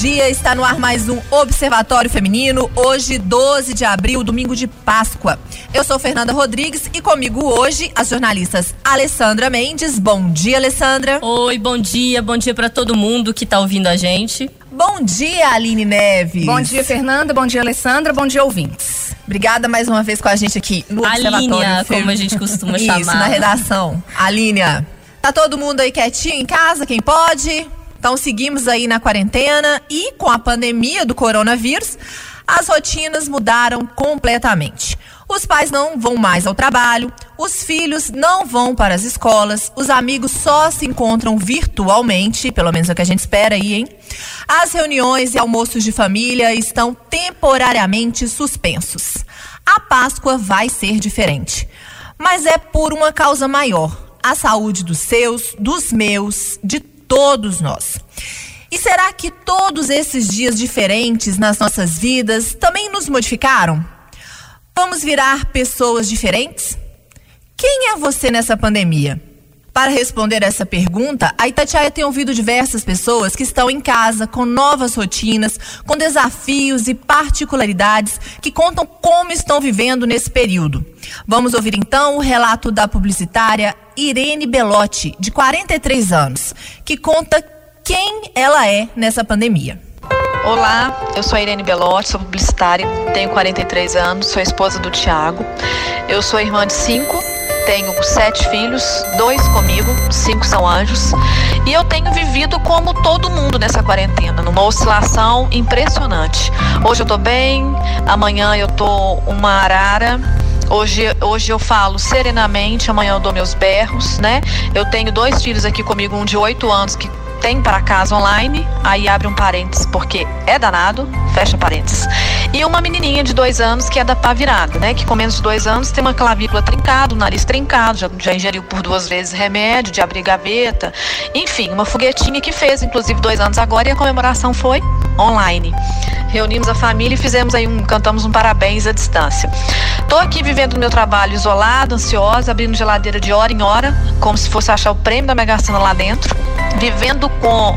dia, está no ar mais um Observatório Feminino, hoje 12 de abril, domingo de Páscoa. Eu sou Fernanda Rodrigues e comigo hoje as jornalistas Alessandra Mendes. Bom dia, Alessandra. Oi, bom dia, bom dia para todo mundo que está ouvindo a gente. Bom dia, Aline Neves. Bom dia, Fernanda, bom dia, Alessandra, bom dia, ouvintes. Obrigada mais uma vez com a gente aqui no Observatório Alinha, como a gente costuma Isso, chamar. Isso, na redação. Alinha, tá todo mundo aí quietinho em casa, quem pode? Então seguimos aí na quarentena e com a pandemia do coronavírus, as rotinas mudaram completamente. Os pais não vão mais ao trabalho, os filhos não vão para as escolas, os amigos só se encontram virtualmente, pelo menos é o que a gente espera aí, hein? As reuniões e almoços de família estão temporariamente suspensos. A Páscoa vai ser diferente, mas é por uma causa maior: a saúde dos seus, dos meus, de todos nós. E será que todos esses dias diferentes nas nossas vidas também nos modificaram? Vamos virar pessoas diferentes? Quem é você nessa pandemia? Para responder essa pergunta, a Itatiaia tem ouvido diversas pessoas que estão em casa, com novas rotinas, com desafios e particularidades que contam como estão vivendo nesse período. Vamos ouvir então o relato da publicitária Irene Belotti, de 43 anos, que conta quem ela é nessa pandemia. Olá, eu sou a Irene Belotti, sou publicitária, tenho 43 anos, sou esposa do Tiago. Eu sou irmã de cinco, tenho sete filhos, dois comigo, cinco são anjos. E eu tenho vivido como todo mundo nessa quarentena, numa oscilação impressionante. Hoje eu tô bem, amanhã eu tô uma arara. Hoje, hoje eu falo serenamente, amanhã eu dou meus berros, né? Eu tenho dois filhos aqui comigo, um de oito anos que tem para casa online, aí abre um parênteses porque é danado, fecha parênteses. E uma menininha de dois anos que é da pá virada, né? Que com menos de dois anos tem uma clavícula trincada, o nariz trincado, já, já ingeriu por duas vezes remédio de abrir gaveta. Enfim, uma foguetinha que fez, inclusive, dois anos agora e a comemoração foi online. Reunimos a família e fizemos aí um, cantamos um parabéns à distância. Tô aqui vivendo o meu trabalho isolado, ansiosa, abrindo geladeira de hora em hora, como se fosse achar o prêmio da Mega Sena lá dentro vivendo com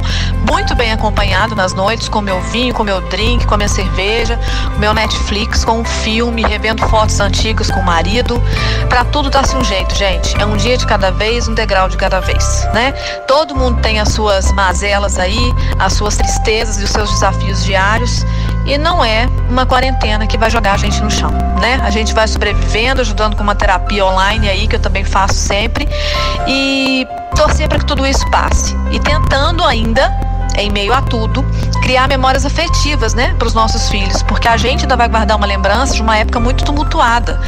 muito bem acompanhado nas noites, com meu vinho, com meu drink, com minha cerveja, meu Netflix, com um filme, revendo fotos antigas com o marido. Para tudo tá-se um jeito, gente. É um dia de cada vez, um degrau de cada vez, né? Todo mundo tem as suas mazelas aí, as suas tristezas e os seus desafios diários. E não é uma quarentena que vai jogar a gente no chão, né? A gente vai sobrevivendo, ajudando com uma terapia online aí, que eu também faço sempre. E torcer para que tudo isso passe. E tentando ainda, em meio a tudo, criar memórias afetivas, né, para os nossos filhos, porque a gente ainda vai guardar uma lembrança de uma época muito tumultuada,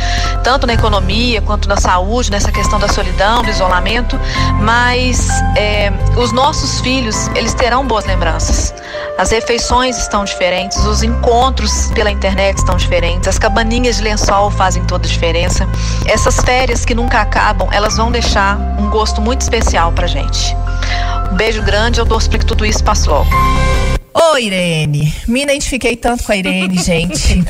tanto na economia quanto na saúde, nessa questão da solidão, do isolamento, mas é, os nossos filhos, eles terão boas lembranças. As refeições estão diferentes, os encontros pela internet estão diferentes, as cabaninhas de lençol fazem toda a diferença. Essas férias que nunca acabam, elas vão deixar um gosto muito especial pra gente. Beijo grande, eu torço para que tudo isso passe logo. Ô, Irene, me identifiquei tanto com a Irene, gente.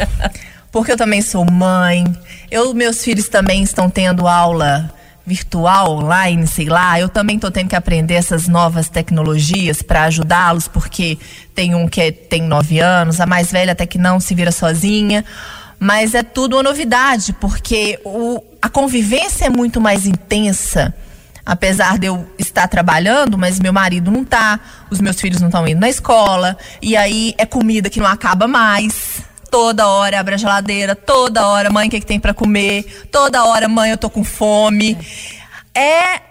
Porque eu também sou mãe. Eu, meus filhos também estão tendo aula virtual, online, sei lá. Eu também estou tendo que aprender essas novas tecnologias para ajudá-los, porque tem um que tem nove anos, a mais velha até que não se vira sozinha. Mas é tudo uma novidade, porque o, a convivência é muito mais intensa apesar de eu estar trabalhando, mas meu marido não tá, os meus filhos não estão indo na escola, e aí é comida que não acaba mais. Toda hora abre a geladeira, toda hora, mãe, o que, que tem para comer? Toda hora, mãe, eu tô com fome. É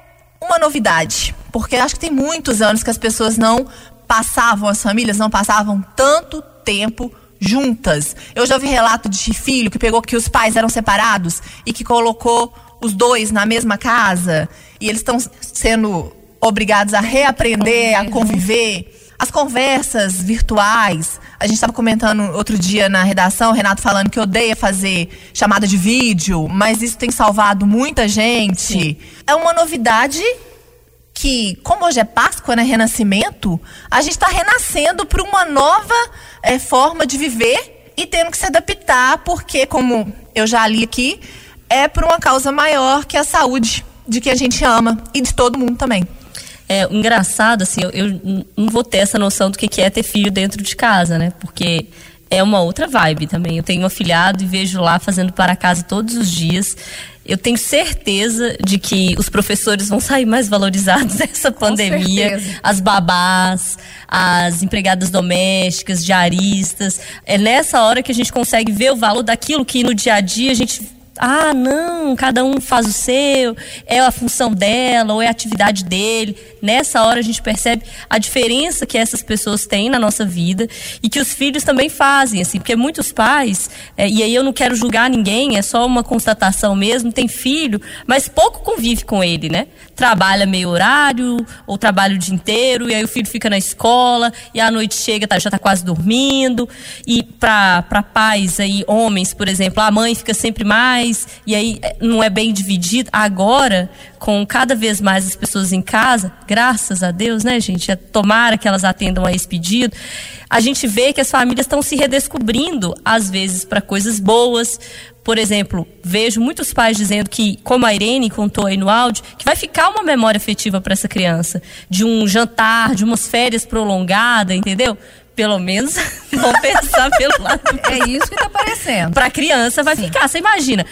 uma novidade, porque acho que tem muitos anos que as pessoas não passavam, as famílias não passavam tanto tempo juntas. Eu já ouvi relato de filho que pegou que os pais eram separados e que colocou os dois na mesma casa e eles estão sendo obrigados a reaprender, a conviver. As conversas virtuais. A gente estava comentando outro dia na redação, o Renato falando que odeia fazer chamada de vídeo, mas isso tem salvado muita gente. Sim. É uma novidade que, como hoje é Páscoa, né, Renascimento, a gente está renascendo para uma nova é, forma de viver e tendo que se adaptar, porque, como eu já li aqui, é por uma causa maior que a saúde de quem a gente ama e de todo mundo também. É engraçado, assim, eu, eu não vou ter essa noção do que é ter filho dentro de casa, né? Porque é uma outra vibe também. Eu tenho um afilhado e vejo lá fazendo para casa todos os dias. Eu tenho certeza de que os professores vão sair mais valorizados nessa pandemia. As babás, as empregadas domésticas, diaristas. É nessa hora que a gente consegue ver o valor daquilo que no dia a dia a gente ah, não, cada um faz o seu, é a função dela ou é a atividade dele. Nessa hora a gente percebe a diferença que essas pessoas têm na nossa vida e que os filhos também fazem, assim, porque muitos pais, é, e aí eu não quero julgar ninguém, é só uma constatação mesmo, tem filho, mas pouco convive com ele, né? Trabalha meio horário, ou trabalha o dia inteiro, e aí o filho fica na escola, e à noite chega, tá, já tá quase dormindo. E para pais aí, homens, por exemplo, a mãe fica sempre mais mais, e aí eh, não é bem dividido. Agora, com cada vez mais as pessoas em casa, graças a Deus, né, gente? É tomara que elas atendam a esse pedido. A gente vê que as famílias estão se redescobrindo, às vezes, para coisas boas. Por exemplo, vejo muitos pais dizendo que, como a Irene contou aí no áudio, que vai ficar uma memória afetiva para essa criança, de um jantar, de umas férias prolongadas, entendeu? Pelo menos vão pensar pelo lado. É isso que tá aparecendo. Pra criança vai Sim. ficar. Você imagina.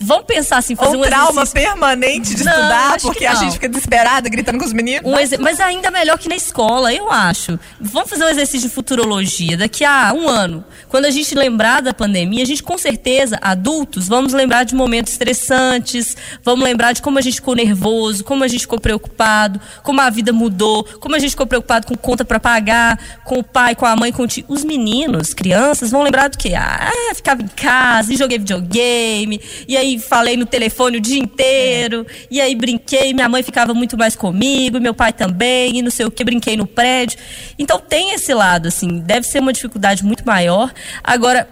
Vamos pensar assim, fazer Ou um trauma exercício... permanente de não, estudar, porque a gente fica desesperada gritando com os meninos. Um ex... Mas ainda melhor que na escola, eu acho. Vamos fazer um exercício de futurologia. Daqui a um ano, quando a gente lembrar da pandemia, a gente com certeza, adultos, vamos lembrar de momentos estressantes, vamos lembrar de como a gente ficou nervoso, como a gente ficou preocupado, como a vida mudou, como a gente ficou preocupado com conta para pagar, com o pai, com a mãe contigo. Os meninos, crianças, vão lembrar do que? Ah, ficava em casa e joguei videogame, e aí falei no telefone o dia inteiro, e aí brinquei, minha mãe ficava muito mais comigo, meu pai também, e não sei o que, brinquei no prédio. Então tem esse lado, assim, deve ser uma dificuldade muito maior. Agora,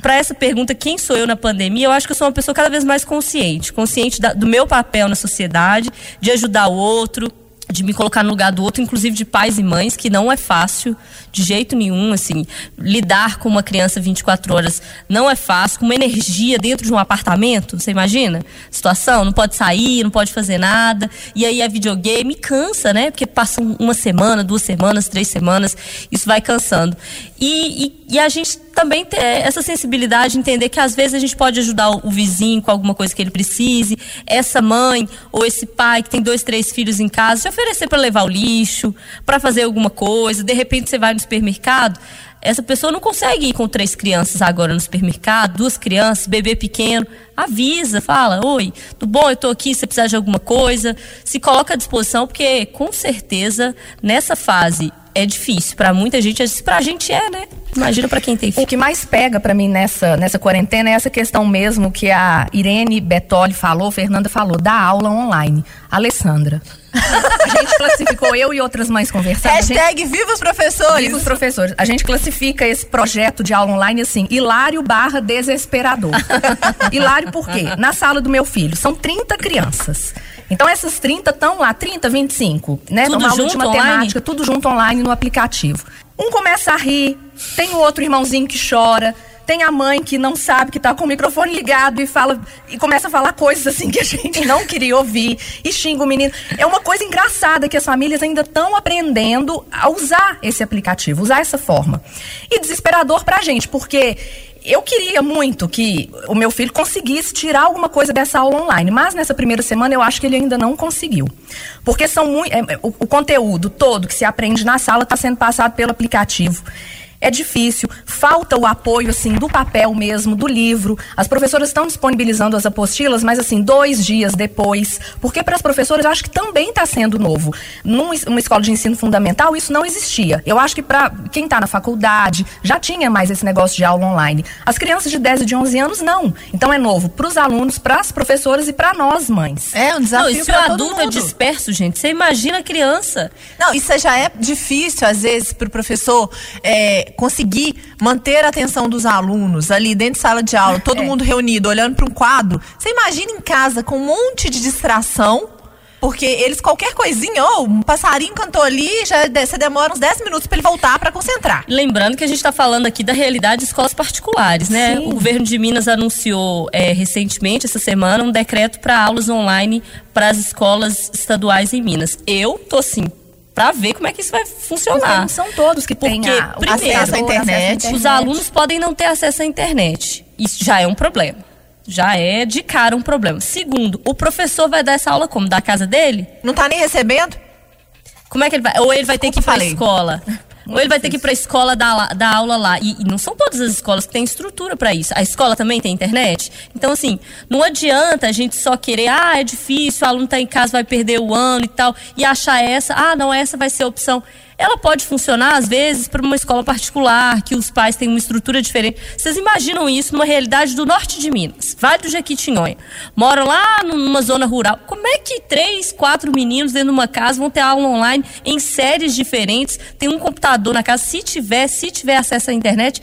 para essa pergunta, quem sou eu na pandemia, eu acho que eu sou uma pessoa cada vez mais consciente. Consciente da, do meu papel na sociedade, de ajudar o outro, de me colocar no lugar do outro, inclusive de pais e mães, que não é fácil de jeito nenhum, assim, lidar com uma criança 24 horas não é fácil, com uma energia dentro de um apartamento, você imagina? Situação, não pode sair, não pode fazer nada, e aí a videogame cansa, né? Porque passam uma semana, duas semanas, três semanas, isso vai cansando. E, e, e a gente também ter essa sensibilidade, entender que às vezes a gente pode ajudar o, o vizinho com alguma coisa que ele precise, essa mãe ou esse pai que tem dois, três filhos em casa, se oferecer para levar o lixo, para fazer alguma coisa, de repente você vai no supermercado, essa pessoa não consegue ir com três crianças agora no supermercado, duas crianças, bebê pequeno. Avisa, fala: Oi, tudo bom? Eu estou aqui. Se precisar de alguma coisa, se coloca à disposição, porque com certeza nessa fase é difícil. Para muita gente, para a gente é, né? Imagina para quem tem filho. O que mais pega para mim nessa, nessa quarentena é essa questão mesmo que a Irene Betoli falou, Fernanda falou, da aula online. Alessandra. A gente classificou, eu e outras mães conversando. Hashtag gente, Viva os Professores. Viva os Professores. A gente classifica esse projeto de aula online assim, hilário barra desesperador. hilário por quê? Na sala do meu filho, são 30 crianças. Então essas 30 estão lá, 30, 25, né? Tudo Numa junto de matemática, online? tudo junto online no aplicativo. Um começa a rir, tem o outro irmãozinho que chora, tem a mãe que não sabe que tá com o microfone ligado e fala e começa a falar coisas assim que a gente não queria ouvir e xinga o menino. É uma coisa engraçada que as famílias ainda estão aprendendo a usar esse aplicativo, usar essa forma. E desesperador pra gente, porque eu queria muito que o meu filho conseguisse tirar alguma coisa dessa aula online, mas nessa primeira semana eu acho que ele ainda não conseguiu. Porque são muito, é, o, o conteúdo todo que se aprende na sala está sendo passado pelo aplicativo é difícil, falta o apoio assim do papel mesmo, do livro. As professoras estão disponibilizando as apostilas, mas assim, dois dias depois, porque para as professoras eu acho que também está sendo novo. Numa escola de ensino fundamental isso não existia. Eu acho que para quem está na faculdade já tinha mais esse negócio de aula online. As crianças de 10 e de 11 anos não. Então é novo para os alunos, para as professoras e para nós mães. É um desafio. Não, se o adulto é disperso, gente, você imagina a criança. Não, isso já é difícil às vezes para o professor é, conseguir manter a atenção dos alunos ali dentro de sala de aula, todo é. mundo reunido, olhando para um quadro. Você imagina em casa com um monte de distração porque eles, qualquer coisinha, ou oh, um passarinho cantou ali, já você demora uns 10 minutos para ele voltar para concentrar. Lembrando que a gente está falando aqui da realidade de escolas particulares, né? Sim. O governo de Minas anunciou é, recentemente, essa semana, um decreto para aulas online para as escolas estaduais em Minas. Eu tô assim, para ver como é que isso vai funcionar. São todos que têm a, acesso à internet. Os alunos podem não ter acesso à internet. Isso já é um problema. Já é de cara um problema. Segundo, o professor vai dar essa aula como? Da casa dele? Não tá nem recebendo? Como é que ele vai? Ou ele vai ter que ir pra falei. escola. Ou ele vai ter que ir pra escola dar, dar aula lá. E, e não são todas as escolas que têm estrutura para isso. A escola também tem internet. Então, assim, não adianta a gente só querer, ah, é difícil, o aluno tá em casa, vai perder o ano e tal, e achar essa, ah, não, essa vai ser a opção. Ela pode funcionar, às vezes, para uma escola particular, que os pais têm uma estrutura diferente. Vocês imaginam isso numa realidade do norte de Minas, Vale do Jequitinhonha. Moram lá numa zona rural. Como é que três, quatro meninos dentro de uma casa vão ter aula online em séries diferentes, tem um computador na casa? Se tiver, se tiver acesso à internet,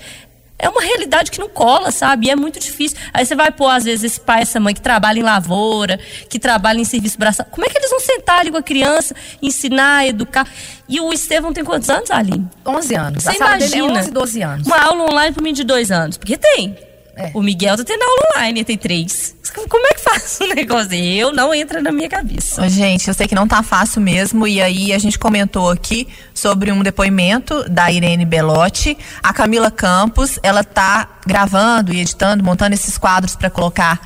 é uma realidade que não cola, sabe? E é muito difícil. Aí você vai pôr, às vezes, esse pai, essa mãe que trabalha em lavoura, que trabalha em serviço braçal. Como é que eles vão sentar ali com a criança, ensinar, educar? E o Estevão tem quantos anos, Aline? 11 anos. Você a sala dele é imagina? 11, 12 anos. Uma aula online para mim de dois anos. Porque tem. É. O Miguel tá tendo aula online, tem três. Como é que faz o negócio? Eu não entra na minha cabeça. Ô, Gente, eu sei que não tá fácil mesmo, e aí a gente comentou aqui sobre um depoimento da Irene Belotti. A Camila Campos, ela tá gravando e editando, montando esses quadros para colocar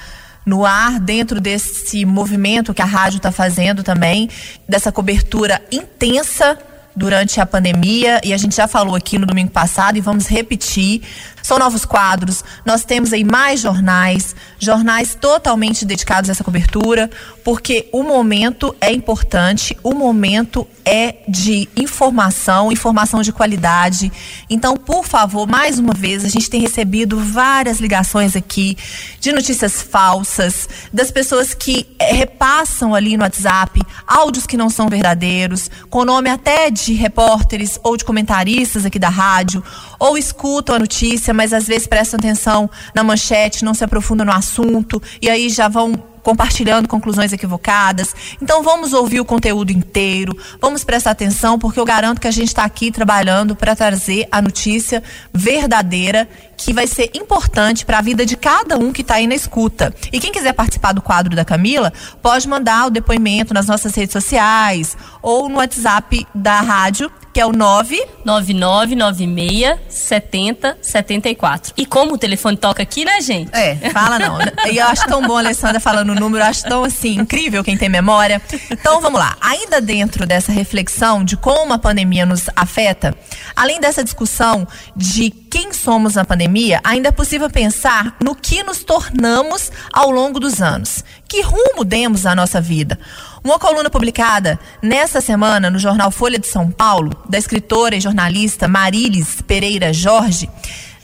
no ar, dentro desse movimento que a rádio está fazendo também, dessa cobertura intensa durante a pandemia e a gente já falou aqui no domingo passado e vamos repetir. São novos quadros, nós temos aí mais jornais, jornais totalmente dedicados a essa cobertura, porque o momento é importante, o momento é de informação, informação de qualidade. Então, por favor, mais uma vez, a gente tem recebido várias ligações aqui de notícias falsas, das pessoas que eh, repassam ali no WhatsApp áudios que não são verdadeiros, com nome até de repórteres ou de comentaristas aqui da rádio, ou escutam a notícia, mas às vezes prestam atenção na manchete, não se aprofundam no assunto e aí já vão compartilhando conclusões equivocadas. Então vamos ouvir o conteúdo inteiro, vamos prestar atenção, porque eu garanto que a gente está aqui trabalhando para trazer a notícia verdadeira que vai ser importante para a vida de cada um que está aí na escuta. E quem quiser participar do quadro da Camila, pode mandar o depoimento nas nossas redes sociais ou no WhatsApp da rádio, que é o 9 9996 70 74. E como o telefone toca aqui, né, gente? É, fala não. E eu acho tão bom a Alessandra falando o número, acho tão assim, incrível quem tem memória. Então vamos lá. Ainda dentro dessa reflexão de como a pandemia nos afeta, além dessa discussão de quem somos na pandemia, ainda é possível pensar no que nos tornamos ao longo dos anos. Que rumo demos à nossa vida? Uma coluna publicada nesta semana no jornal Folha de São Paulo, da escritora e jornalista Marilis Pereira Jorge,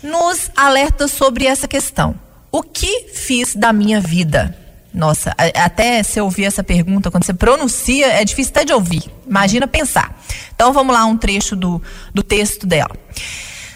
nos alerta sobre essa questão. O que fiz da minha vida? Nossa, até se ouvir essa pergunta, quando você pronuncia, é difícil até de ouvir. Imagina pensar. Então vamos lá, um trecho do, do texto dela.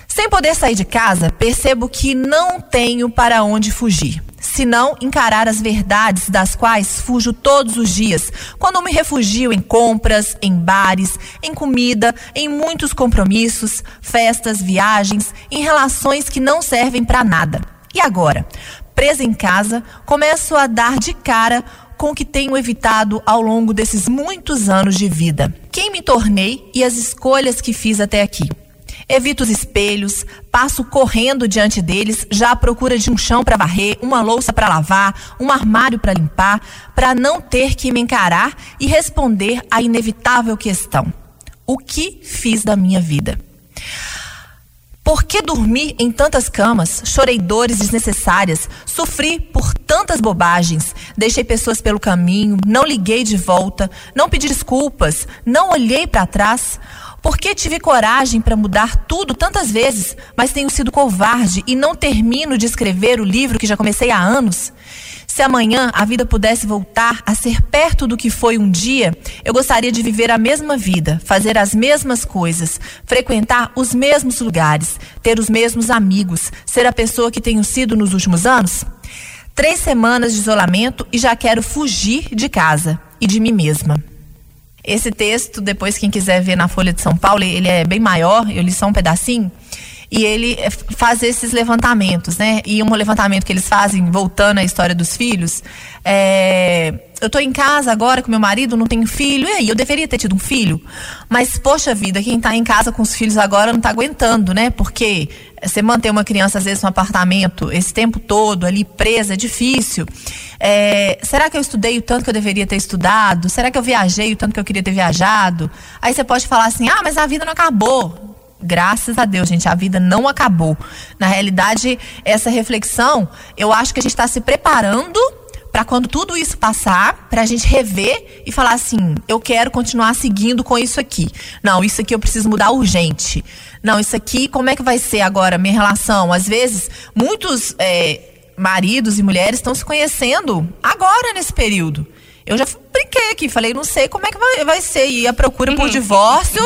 Sem poder sair de casa, percebo que não tenho para onde fugir, senão encarar as verdades das quais fujo todos os dias, quando me refugio em compras, em bares, em comida, em muitos compromissos, festas, viagens, em relações que não servem para nada. E agora? Presa em casa, começo a dar de cara com o que tenho evitado ao longo desses muitos anos de vida. Quem me tornei e as escolhas que fiz até aqui. Evito os espelhos, passo correndo diante deles, já à procura de um chão para varrer, uma louça para lavar, um armário para limpar, para não ter que me encarar e responder à inevitável questão: o que fiz da minha vida? Por que dormi em tantas camas? Chorei dores desnecessárias, sofri por tantas bobagens, deixei pessoas pelo caminho, não liguei de volta, não pedi desculpas, não olhei para trás. Por que tive coragem para mudar tudo tantas vezes, mas tenho sido covarde e não termino de escrever o livro que já comecei há anos? Se amanhã a vida pudesse voltar a ser perto do que foi um dia, eu gostaria de viver a mesma vida, fazer as mesmas coisas, frequentar os mesmos lugares, ter os mesmos amigos, ser a pessoa que tenho sido nos últimos anos? Três semanas de isolamento e já quero fugir de casa e de mim mesma. Esse texto, depois quem quiser ver na Folha de São Paulo, ele é bem maior, eu li só um pedacinho. E ele eh, faz esses levantamentos, né? E um levantamento que eles fazem, voltando à história dos filhos, é, eu tô em casa agora com meu marido, não tenho filho, e aí, eu deveria ter tido um filho? Mas, poxa vida, quem tá em casa com os filhos agora não tá aguentando, né? Porque você manter uma criança, às vezes, no apartamento esse tempo todo ali presa é difícil. É, será que eu estudei o tanto que eu deveria ter estudado? Será que eu viajei o tanto que eu queria ter viajado? Aí você pode falar assim: ah, mas a vida não acabou graças a Deus, gente, a vida não acabou. Na realidade, essa reflexão, eu acho que a gente está se preparando para quando tudo isso passar, para a gente rever e falar assim: eu quero continuar seguindo com isso aqui. Não, isso aqui eu preciso mudar urgente. Não, isso aqui, como é que vai ser agora minha relação? Às vezes, muitos é, maridos e mulheres estão se conhecendo agora nesse período. Eu já aqui, falei, não sei como é que vai, vai ser. E a procura por divórcio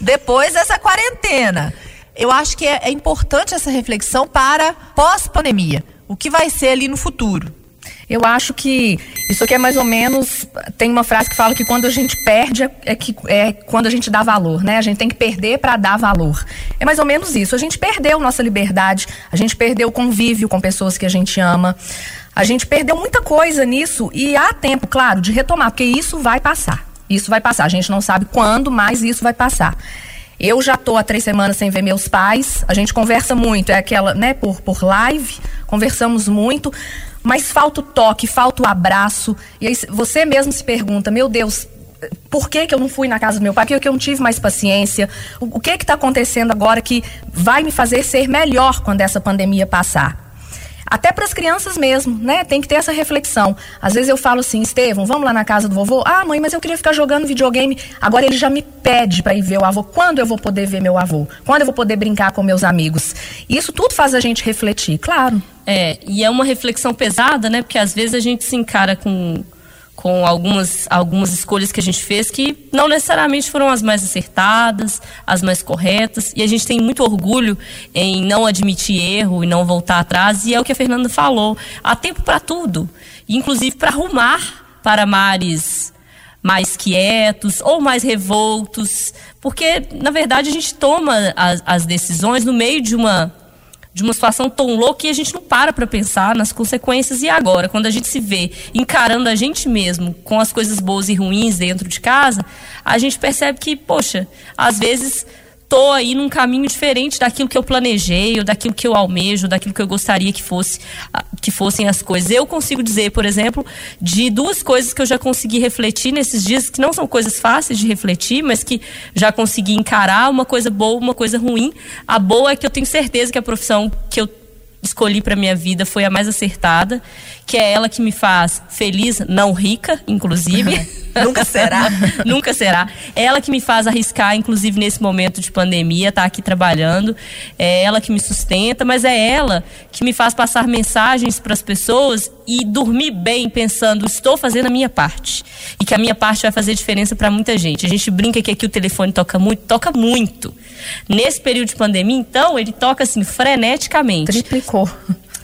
depois dessa quarentena. Eu acho que é, é importante essa reflexão para pós-pandemia. O que vai ser ali no futuro? Eu acho que isso aqui é mais ou menos. Tem uma frase que fala que quando a gente perde é, que, é quando a gente dá valor, né? A gente tem que perder para dar valor. É mais ou menos isso. A gente perdeu nossa liberdade, a gente perdeu o convívio com pessoas que a gente ama. A gente perdeu muita coisa nisso e há tempo, claro, de retomar, porque isso vai passar. Isso vai passar. A gente não sabe quando, mas isso vai passar. Eu já tô há três semanas sem ver meus pais. A gente conversa muito, é aquela, né, por, por live, conversamos muito, mas falta o toque, falta o abraço. E aí você mesmo se pergunta, meu Deus, por que, que eu não fui na casa do meu pai? Por que, que eu não tive mais paciência? O, o que está acontecendo agora que vai me fazer ser melhor quando essa pandemia passar? Até para as crianças mesmo, né? Tem que ter essa reflexão. Às vezes eu falo assim, Estevão, vamos lá na casa do vovô? Ah, mãe, mas eu queria ficar jogando videogame. Agora ele já me pede para ir ver o avô. Quando eu vou poder ver meu avô? Quando eu vou poder brincar com meus amigos? Isso tudo faz a gente refletir, claro. É, e é uma reflexão pesada, né? Porque às vezes a gente se encara com com algumas, algumas escolhas que a gente fez que não necessariamente foram as mais acertadas, as mais corretas, e a gente tem muito orgulho em não admitir erro e não voltar atrás, e é o que a Fernanda falou. Há tempo para tudo, inclusive para arrumar para mares mais quietos ou mais revoltos, porque na verdade a gente toma as, as decisões no meio de uma de uma situação tão louca que a gente não para para pensar nas consequências. E agora, quando a gente se vê encarando a gente mesmo com as coisas boas e ruins dentro de casa, a gente percebe que, poxa, às vezes tô aí num caminho diferente daquilo que eu planejei, ou daquilo que eu almejo, daquilo que eu gostaria que fosse que fossem as coisas. Eu consigo dizer, por exemplo, de duas coisas que eu já consegui refletir nesses dias, que não são coisas fáceis de refletir, mas que já consegui encarar uma coisa boa, uma coisa ruim. A boa é que eu tenho certeza que a profissão que eu escolhi para minha vida foi a mais acertada, que é ela que me faz feliz, não rica, inclusive. Nunca será. Nunca será. É ela que me faz arriscar, inclusive nesse momento de pandemia, tá aqui trabalhando. É ela que me sustenta, mas é ela que me faz passar mensagens para as pessoas e dormir bem pensando, estou fazendo a minha parte. E que a minha parte vai fazer diferença para muita gente. A gente brinca que aqui o telefone toca muito, toca muito. Nesse período de pandemia, então, ele toca assim freneticamente. Triplicou.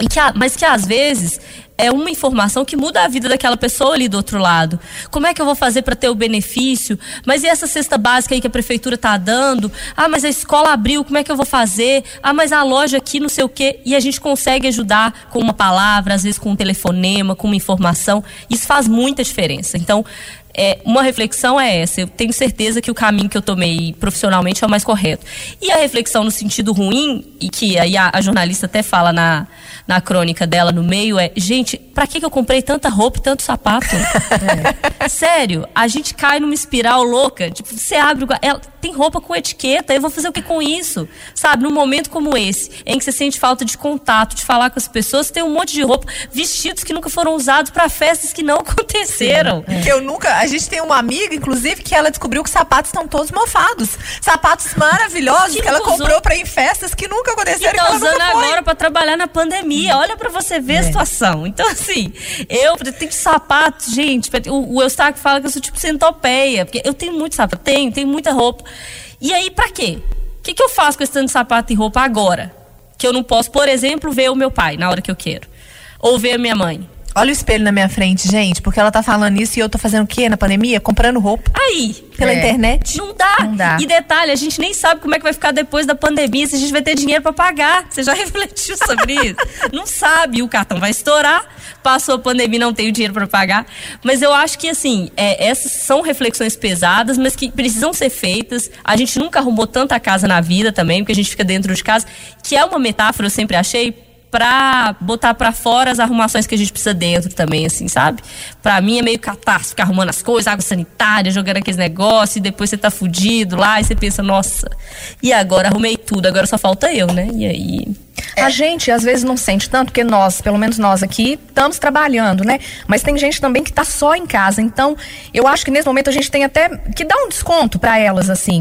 E que, mas que às vezes é uma informação que muda a vida daquela pessoa ali do outro lado. Como é que eu vou fazer para ter o benefício? Mas e essa cesta básica aí que a prefeitura está dando? Ah, mas a escola abriu, como é que eu vou fazer? Ah, mas a loja aqui, não sei o quê. E a gente consegue ajudar com uma palavra, às vezes com um telefonema, com uma informação. Isso faz muita diferença. Então, é, uma reflexão é essa. Eu tenho certeza que o caminho que eu tomei profissionalmente é o mais correto. E a reflexão no sentido ruim, e que aí a, a jornalista até fala na, na crônica dela no meio, é: gente, pra que, que eu comprei tanta roupa e tanto sapato? é. Sério, a gente cai numa espiral louca. Tipo, você abre. Ela tem roupa com etiqueta, eu vou fazer o que com isso? Sabe, num momento como esse, em que você sente falta de contato, de falar com as pessoas, tem um monte de roupa, vestidos que nunca foram usados para festas que não aconteceram. É. Que eu nunca a gente tem uma amiga, inclusive, que ela descobriu que os sapatos estão todos mofados. Sapatos maravilhosos que, que ela comprou para ir em festas que nunca aconteceram. E tá usando agora para trabalhar na pandemia. Olha para você ver é. a situação. Então, assim, eu tenho sapatos, gente. O, o Eustáquio fala que eu sou tipo centopeia. Porque eu tenho muito sapato, tenho, tenho muita roupa. E aí, para quê? O que, que eu faço com esse tanto de sapato e roupa agora? Que eu não posso, por exemplo, ver o meu pai na hora que eu quero. Ou ver a minha mãe Olha o espelho na minha frente, gente, porque ela tá falando isso e eu tô fazendo o quê na pandemia? Comprando roupa. Aí. Pela É. internet. Não dá. Não dá. E detalhe, a gente nem sabe como é que vai ficar depois da pandemia, se a gente vai ter dinheiro pra pagar. Você já refletiu sobre isso? não sabe, o cartão vai estourar, passou a pandemia, não tenho dinheiro pra pagar. Mas eu acho que, assim, é, essas são reflexões pesadas, mas que precisam ser feitas. A gente nunca arrumou tanta casa na vida também, porque a gente fica dentro de casa, que é uma metáfora, eu sempre achei, pra botar pra fora as arrumações que a gente precisa dentro também, assim, sabe? Pra mim é meio catástrofe, ficar arrumando as coisas, água sanitária, jogando aqueles negócios, e depois você tá fudido lá, e você pensa, nossa, e agora arrumei tudo, agora só falta eu, né? E aí. A gente às vezes não sente tanto, porque nós, pelo menos nós aqui, estamos trabalhando, né? Mas tem gente também que tá só em casa. Então, eu acho que nesse momento a gente tem até que dar um desconto para elas, assim.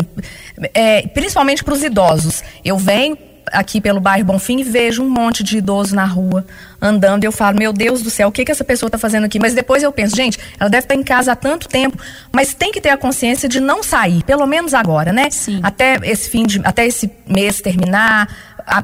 É, principalmente para os idosos. Eu venho aqui pelo bairro Bonfim e vejo um monte de idoso na rua andando e eu falo, meu Deus do céu, o que que essa pessoa está fazendo aqui? Mas depois eu penso, gente, ela deve estar em casa há tanto tempo, mas tem que ter a consciência de não sair, pelo menos agora, né? Sim. Até esse fim de, até esse mês terminar,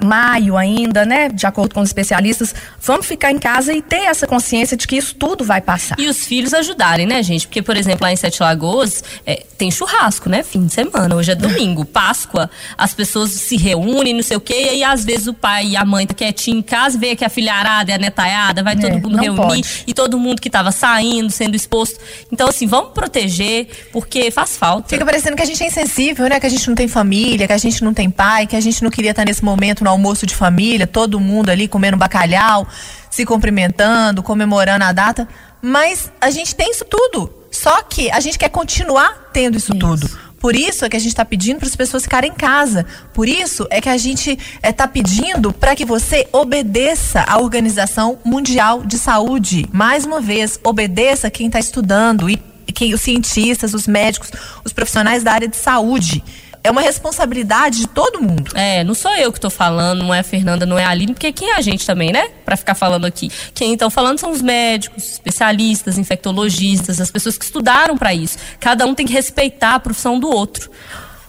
maio ainda, né? De acordo com os especialistas, vamos ficar em casa e ter essa consciência de que isso tudo vai passar. E os filhos ajudarem, né, gente? Porque, por exemplo, lá em Sete Lagoas, é, tem churrasco, né? Fim de semana. Hoje é domingo, Páscoa. As pessoas se reúnem, não sei o quê. E aí, às vezes, o pai e a mãe tá quietinho em casa, vê que a filharada e a netaiada, vai É, todo mundo reunir. pode. E todo mundo que tava saindo, sendo exposto. Então, assim, vamos proteger, porque faz falta. Fica parecendo que a gente é insensível, né? Que a gente não tem família, que a gente não tem pai, que a gente não queria estar nesse momento no almoço de família, todo mundo ali comendo bacalhau, se cumprimentando, comemorando a data. Mas a gente tem isso tudo. Só que a gente quer continuar tendo isso, tudo. Por isso é que a gente está pedindo para as pessoas ficarem em casa. Por isso é que a gente está pedindo para que você obedeça à Organização Mundial de Saúde. Mais uma vez, obedeça quem está estudando e quem, os cientistas, os médicos, os profissionais da área de saúde. É uma responsabilidade de todo mundo. É, não sou eu que tô falando, não é a Fernanda, não é a Aline, porque quem é a gente também, né? Pra ficar falando aqui. Quem estão falando são os médicos, especialistas, infectologistas, as pessoas que estudaram pra isso. Cada um tem que respeitar a profissão do outro,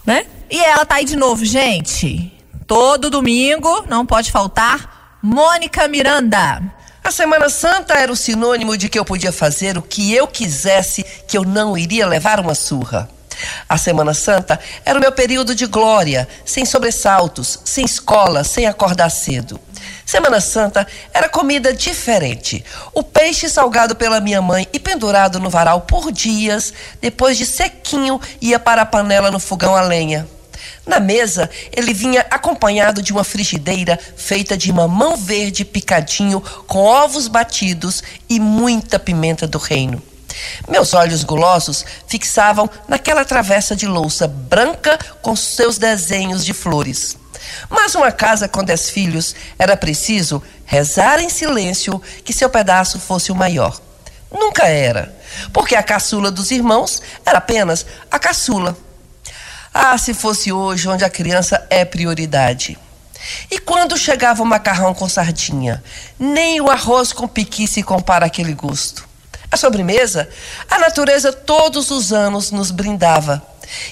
né? E ela tá aí de novo, gente. Todo domingo, não pode faltar, Mônica Miranda. A Semana Santa era o sinônimo de que eu podia fazer o que eu quisesse, que eu não iria levar uma surra. A Semana Santa era o meu período de glória, sem sobressaltos, sem escola, sem acordar cedo. Semana Santa era comida diferente. O peixe salgado pela minha mãe e pendurado no varal por dias, depois de sequinho, ia para a panela no fogão a lenha. Na mesa, ele vinha acompanhado de uma frigideira feita de mamão verde picadinho com ovos batidos e muita pimenta do reino. Meus olhos gulosos fixavam naquela travessa de louça branca com seus desenhos de flores. Mas uma casa com dez filhos era preciso rezar em silêncio que seu pedaço fosse o maior. Nunca era, porque a caçula dos irmãos era apenas a caçula. Ah, se fosse hoje onde a criança é prioridade. E quando chegava o macarrão com sardinha, nem o arroz com piqui se compara àquele gosto. A sobremesa, a natureza todos os anos nos brindava.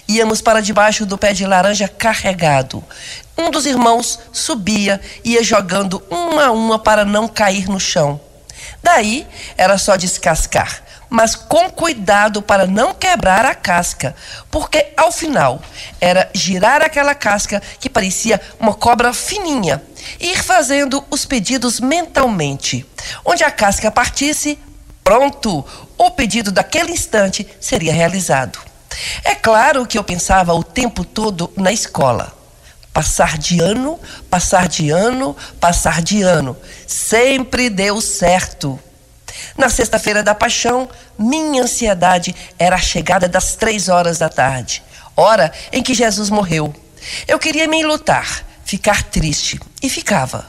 Íamos para debaixo do pé de laranja carregado. Um dos irmãos subia, ia jogando uma a uma para não cair no chão. Daí era só descascar, mas com cuidado para não quebrar a casca, porque ao final era girar aquela casca que parecia uma cobra fininha e ir fazendo os pedidos mentalmente. Onde a casca partisse, pronto, o pedido daquele instante seria realizado. É claro que eu pensava o tempo todo na escola. Passar de ano, passar de ano, passar de ano. Sempre deu certo. Na sexta-feira da paixão, minha ansiedade era a chegada das três horas da tarde, hora em que Jesus morreu. Eu queria me enlutar, ficar triste, e ficava.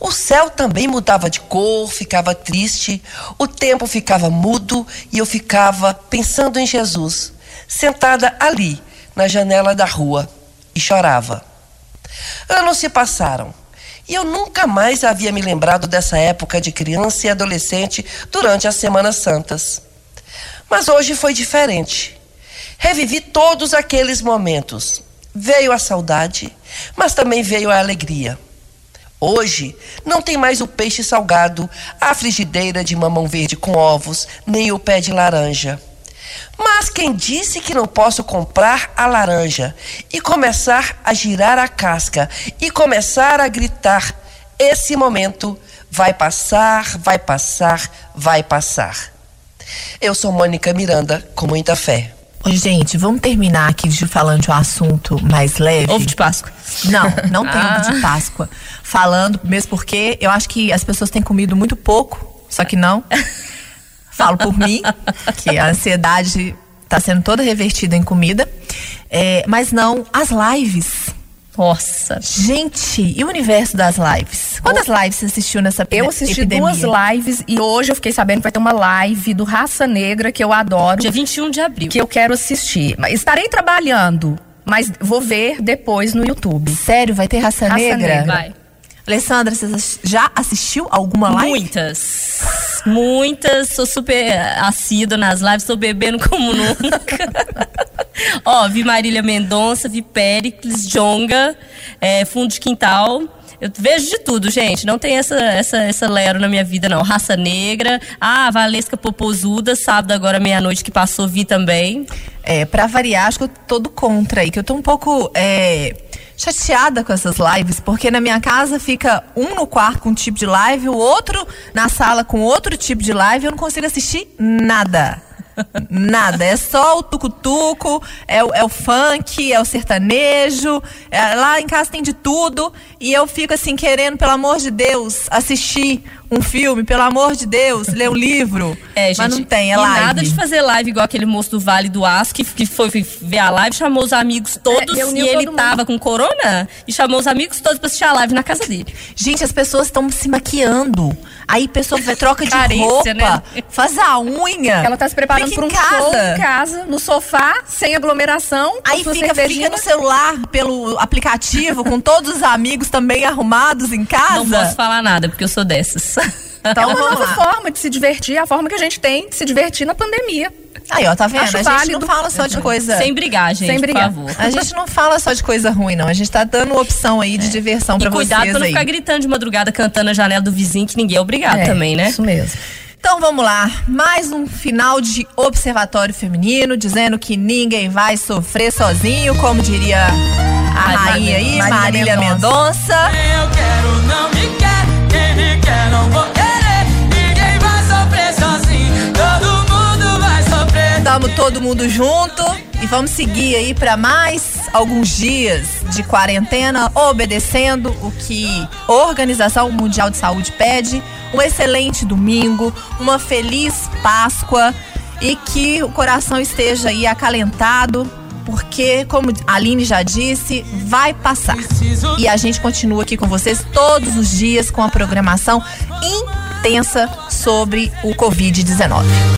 O céu também mudava de cor, ficava triste, o tempo ficava mudo e eu ficava pensando em Jesus, sentada ali, na janela da rua, e chorava. Anos se passaram e eu nunca mais havia me lembrado dessa época de criança e adolescente durante as Semanas Santas. Mas hoje foi diferente. Revivi todos aqueles momentos. Veio a saudade, mas também veio a alegria. Hoje, não tem mais o peixe salgado, a frigideira de mamão verde com ovos, nem o pé de laranja. Mas quem disse que não posso comprar a laranja e começar a girar a casca e começar a gritar? Esse momento vai passar, vai passar, vai passar. Eu sou Mônica Miranda, com muita fé. Oi, gente, vamos terminar aqui de falando de um assunto mais leve. Ovo de Páscoa. Não, não tem Ah. ovo de Páscoa. Falando, mesmo porque eu acho que as pessoas têm comido muito pouco, só que não. Falo por mim, que a ansiedade está sendo toda revertida em comida. É, mas não as lives. Nossa. Gente, e o universo das lives? Quantas lives você assistiu nessa epi- Eu assisti epidemia? duas lives e hoje eu fiquei sabendo que vai ter uma live do Raça Negra que eu adoro, Dia 21 de abril. que eu quero assistir. Estarei trabalhando, mas vou ver depois no YouTube. Sério, vai ter raça, Raça negra? Negra. Vai. Alessandra, você já assistiu alguma live? Muitas. Muitas. Sou super assídua nas lives, tô bebendo como nunca. Ó, vi Marília Mendonça, vi Péricles, Jonga, é, Fundo de Quintal. Eu vejo de tudo, gente. Não tem essa, essa, essa lero na minha vida, não. Raça Negra. Ah, Valesca Popozuda, sábado agora meia-noite que passou, vi também. É, pra variar, acho que eu tô do contra aí, que eu tô um pouco é, chateada com essas lives, porque na minha casa fica um no quarto com um tipo de live, o outro na sala com outro tipo de live, eu não consigo assistir nada. Nada, é só o tucutuco, é, o- é o funk, é o sertanejo. é- lá em casa tem de tudo. E eu fico assim, querendo, pelo amor de Deus, assistir um filme, pelo amor de Deus, ler um livro. É, gente. Mas não tem, é live. nada de fazer live igual aquele moço do Vale do Aço que, que foi ver a live, chamou os amigos todos É, e ele todo tava com corona e chamou os amigos todos pra assistir a live na casa dele. Gente, as pessoas estão se maquiando. Aí a pessoa vai, troca de Carência, roupa, né? faz a unha. Ela tá se preparando para um em casa. show em casa, no sofá, sem aglomeração. Aí fica, fica no celular, pelo aplicativo, com todos os amigos também arrumados em casa. Não posso falar nada, porque eu sou dessas. Então é uma nova lá. forma de se divertir, a forma que a gente tem de se divertir na pandemia. Aí, ó, tá vendo? Acho a gente válido. não fala só de coisa. Sem brigar, gente, Sem brigar. por favor. A gente não fala só de coisa ruim, não. A gente tá dando opção aí de diversão É. E pra cuidado vocês pra não aí. ficar gritando de madrugada, cantando na janela do vizinho, que ninguém é obrigado É, também, né? Isso mesmo. Então vamos lá, mais um final de Observatório Feminino, dizendo que ninguém vai sofrer sozinho, como diria a rainha aí, Marília Marília Mendonça. Eu quero não me não vou querer. Ninguém vai sofrer sozinho, todo mundo vai sofrer. Tamo todo mundo junto e vamos seguir aí para mais alguns dias de quarentena, obedecendo o que a Organização Mundial de Saúde pede. Um excelente domingo, uma feliz Páscoa e que o coração esteja aí acalentado, porque, como a Aline já disse, vai passar. E a gente continua aqui com vocês todos os dias com a programação intensa sobre o Covid-19.